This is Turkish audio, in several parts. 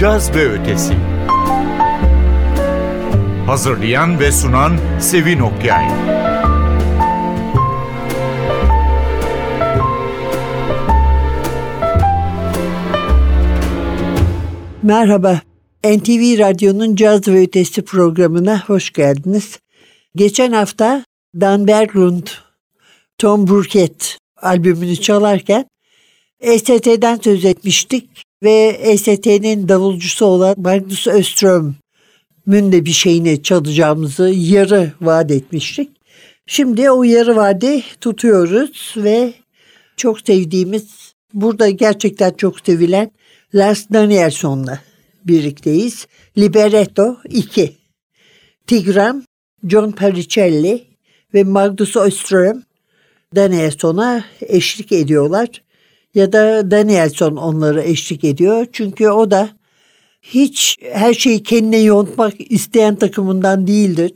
Caz ve Ötesi. Hazırlayan ve sunan Sevin Okyay. Merhaba, NTV Radyo'nun Caz ve Ötesi programına hoş geldiniz. Geçen hafta Dan Berglund, Tom Burkett albümünü çalarken EST'den söz etmiştik ve EST'nin davulcusu olan Magnus Öström'ün de bir şeyini çalacağımızı yarı vaat etmiştik. Şimdi o yarı vaadi tutuyoruz ve çok sevdiğimiz, burada gerçekten çok sevilen Lars Danielson'la birlikteyiz. Libretto 2. Tigran, John Paricelli ve Magnus Öström Danielson'a eşlik ediyorlar ya da Danielson onları eşlik ediyor. Çünkü o da hiç her şeyi kendine yontmak isteyen takımından değildir.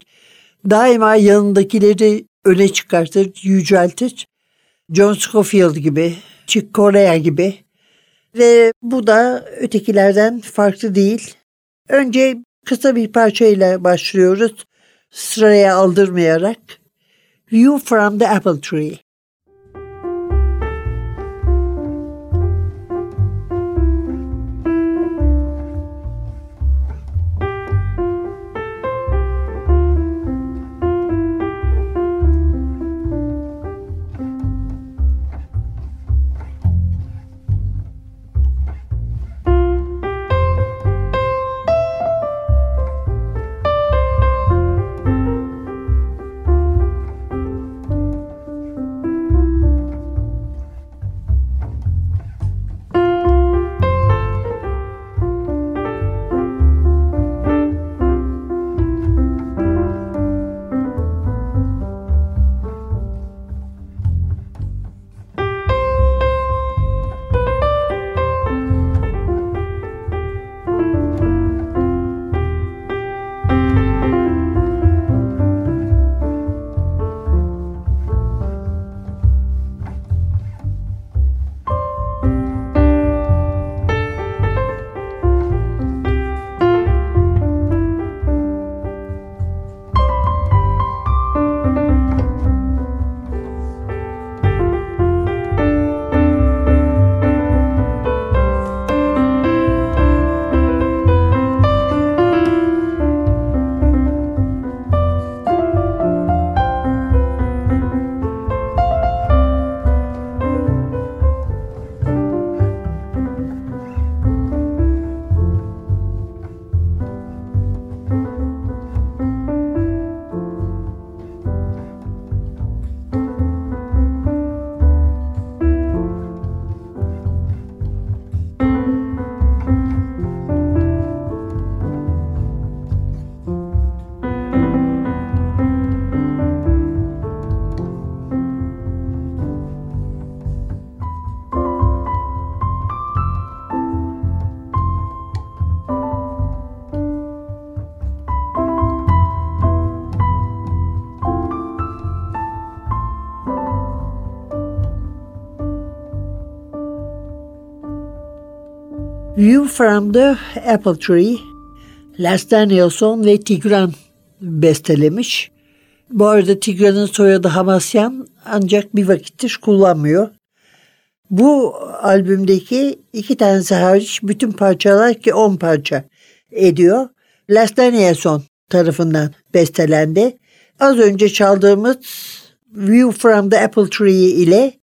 Daima yanındakileri öne çıkartır, yüceltir. John Scofield gibi, Chick Corea gibi ve bu da ötekilerden farklı değil. Önce kısa bir parçayla başlıyoruz. Sıraya aldırmayarak. View from the Apple Tree. View from the Apple Tree Lars Danielson ve Tigran bestelemiş. Bu arada Tigran'ın soyadı Hamasyan ancak bir vakittir kullanmıyor. Bu albümdeki iki tanesi hariç bütün parçalar ki on parça ediyor. Lars Danielson tarafından bestelendi. Az önce çaldığımız View from the Apple Tree ile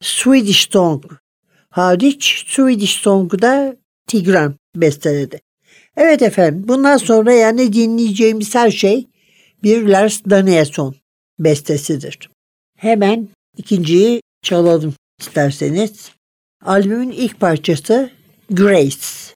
Swedish Song hariç Swedish Song'u da Tigran besteledi. Evet efendim bundan sonra yani dinleyeceğimiz her şey bir Lars Danielsson bestesidir. Hemen ikinciyi çalalım isterseniz. Albümün ilk parçası Grace.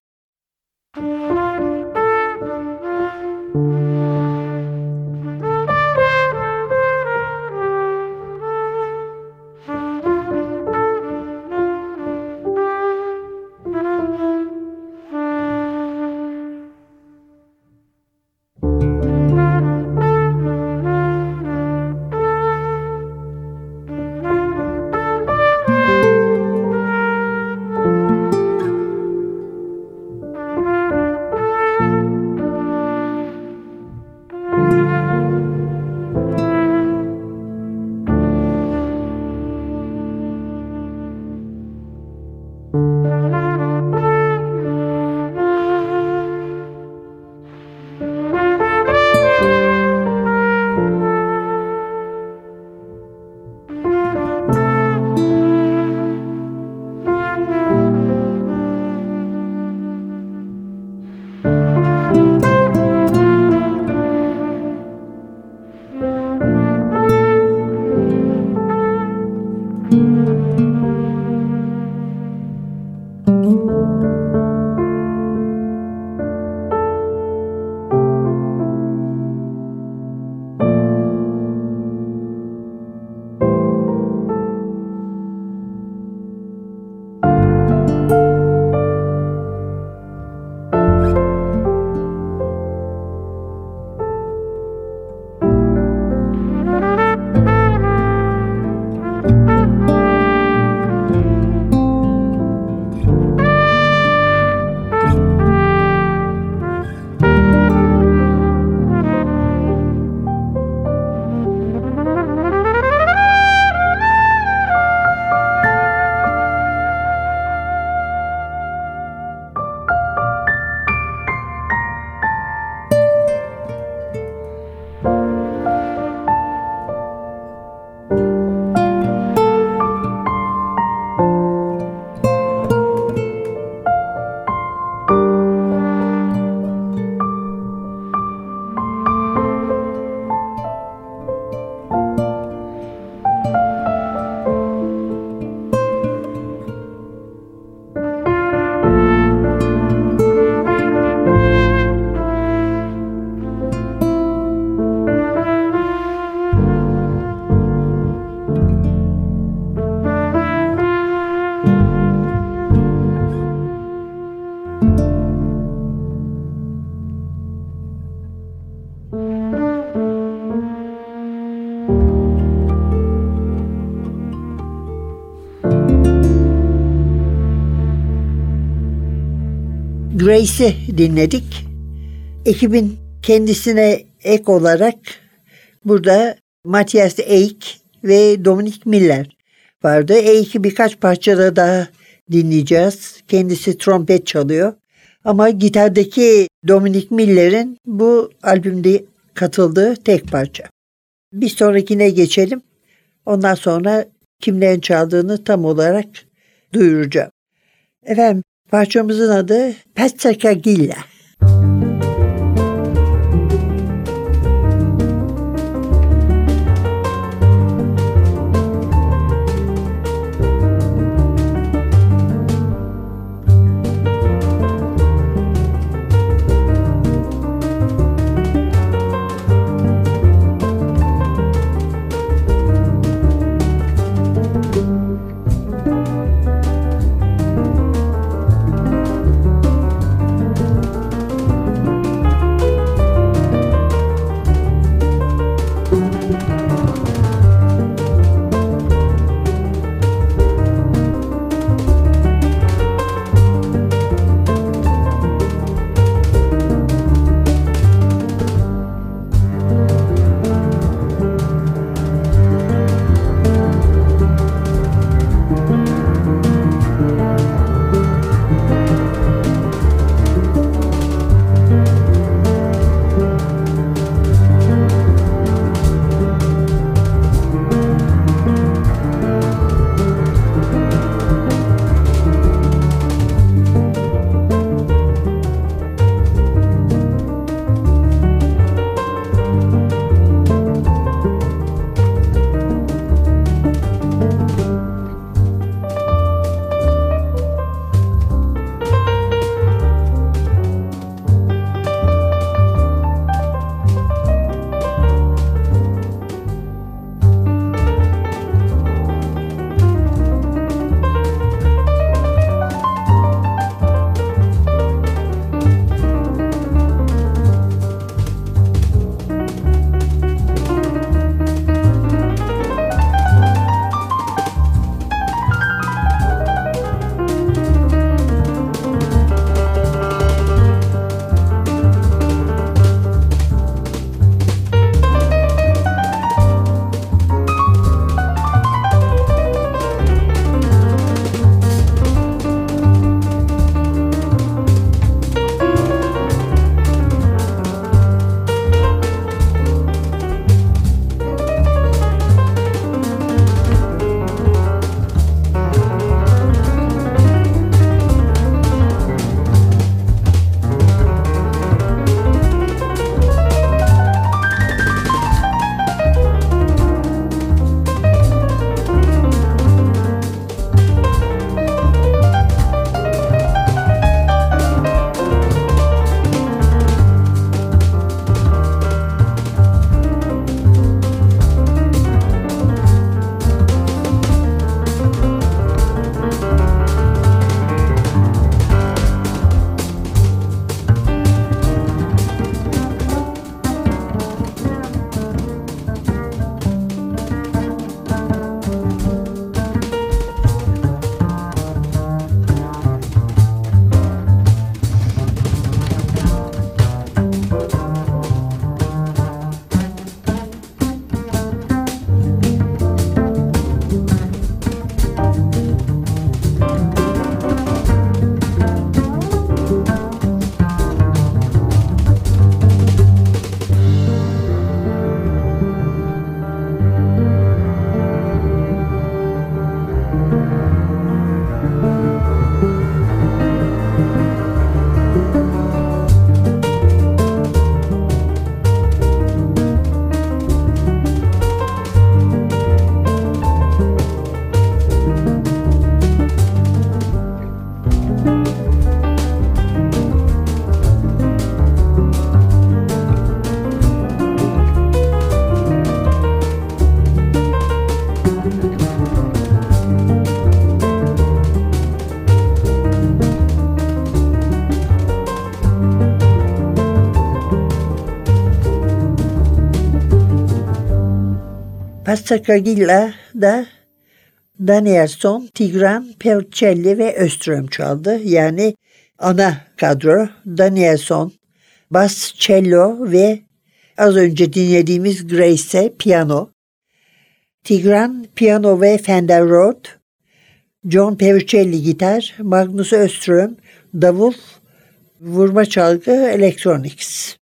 Grace'i dinledik. Ekibin kendisine ek olarak burada Matthias Eyck ve Dominic Miller vardı. Eyck'i birkaç parçada daha dinleyeceğiz. Kendisi trompet çalıyor. Ama gitardaki Dominic Miller'in bu albümde katıldığı tek parça. Bir sonrakine geçelim. Ondan sonra kimlerin çaldığını tam olarak duyuracağım. Efendim Parçamızın adı Pet Sekagilla. Cagilla da Danielson, Tigran, Percelli ve Öström çaldı. Yani ana kadro Danielson, bas, cello ve az önce dinlediğimiz Grace piyano. Tigran piyano ve Fender Rhodes, John Perucelli gitar, Magnus Öström davul, vurma çalgı, electronics.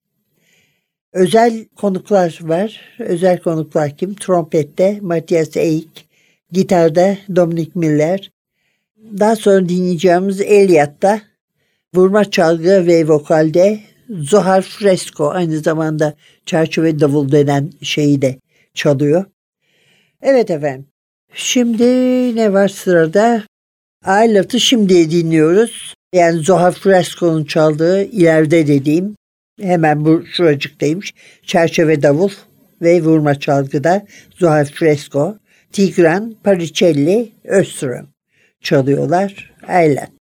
Özel konuklar var. Özel konuklar kim? Trompette Matthias Eik, gitarda Dominic Miller. Daha sonra dinleyeceğimiz Eliot'ta vurma çalgı ve vokalde Zohar Fresco aynı zamanda çerçeve davul denen şeyi de çalıyor. Evet efendim. Şimdi ne var sırada? Aylat'ı şimdi dinliyoruz. Yani Zohar Fresco'nun çaldığı ileride dediğim hemen bu şuracıktaymış. Çerçeve davul ve vurma çalgıda Zohar Fresco, Tigran, Paricelli, Öström çalıyorlar. Aylat.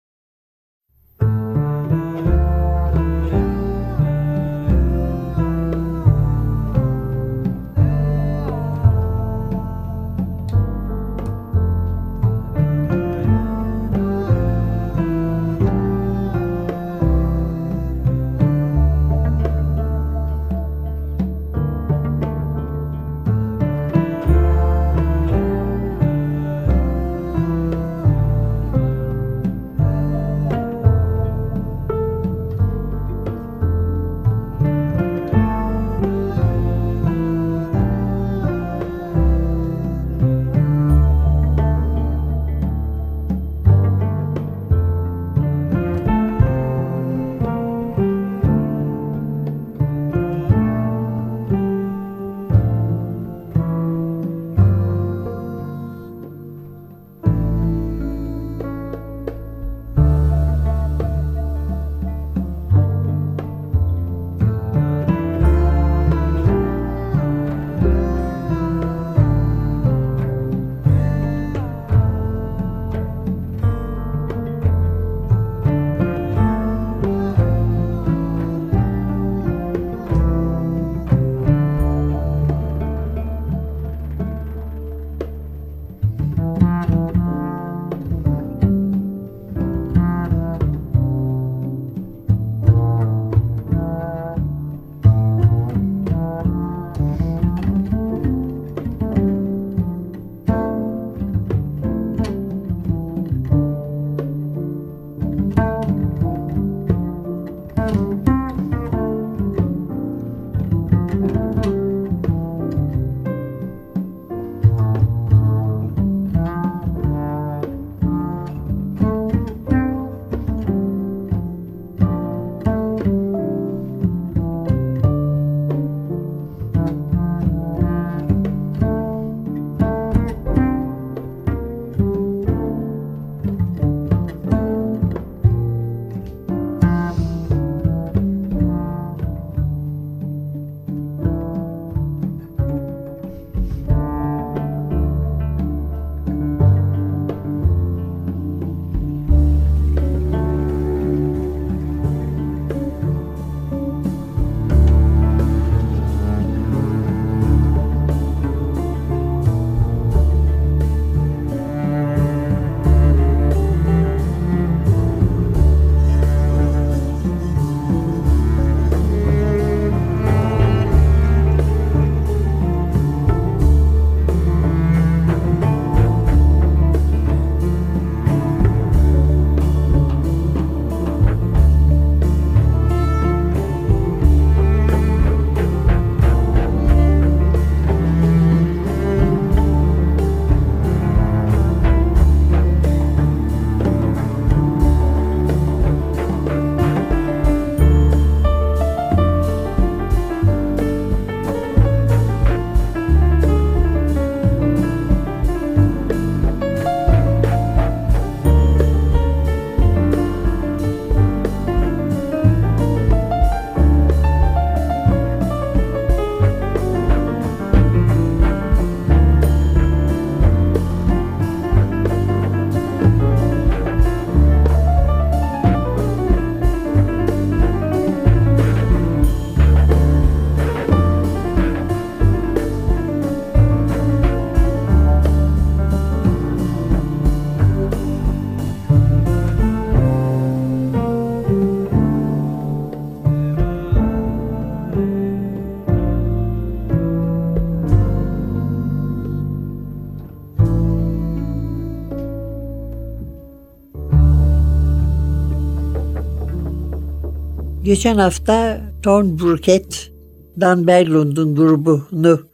Geçen hafta Torn Burkett, Dan Berglund'un grubunu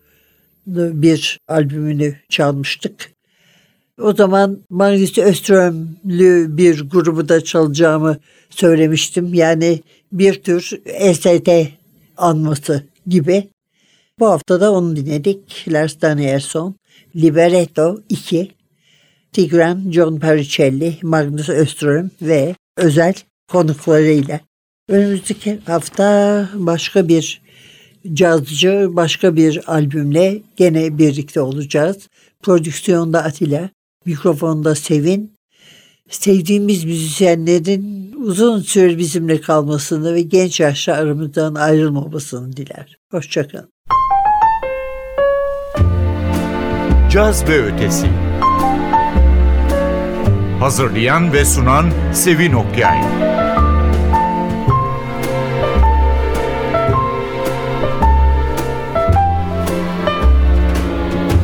bir albümünü çalmıştık. O zaman Magnus Öströmlü bir grubu da çalacağımı söylemiştim. Yani bir tür ST anması gibi. Bu hafta da onu dinledik. Lars Danielsson, Libretto 2, Tigran John Pericelli, Magnus Öström ve özel konuklarıyla. Önümüzdeki hafta başka bir cazcı, başka bir albümle gene birlikte olacağız. Prodüksiyonda Atilla, mikrofonda Sevin. Sevdiğimiz müzisyenlerin uzun süre bizimle kalmasını ve genç yaşta aramızdan ayrılmamasını diler. Hoşçakalın. Caz ve Ötesi Hazırlayan ve sunan Sevin Okyay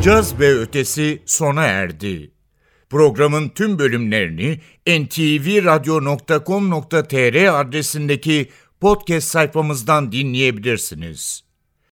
Caz ve Ötesi sona erdi. Programın tüm bölümlerini ntvradio.com.tr adresindeki podcast sayfamızdan dinleyebilirsiniz.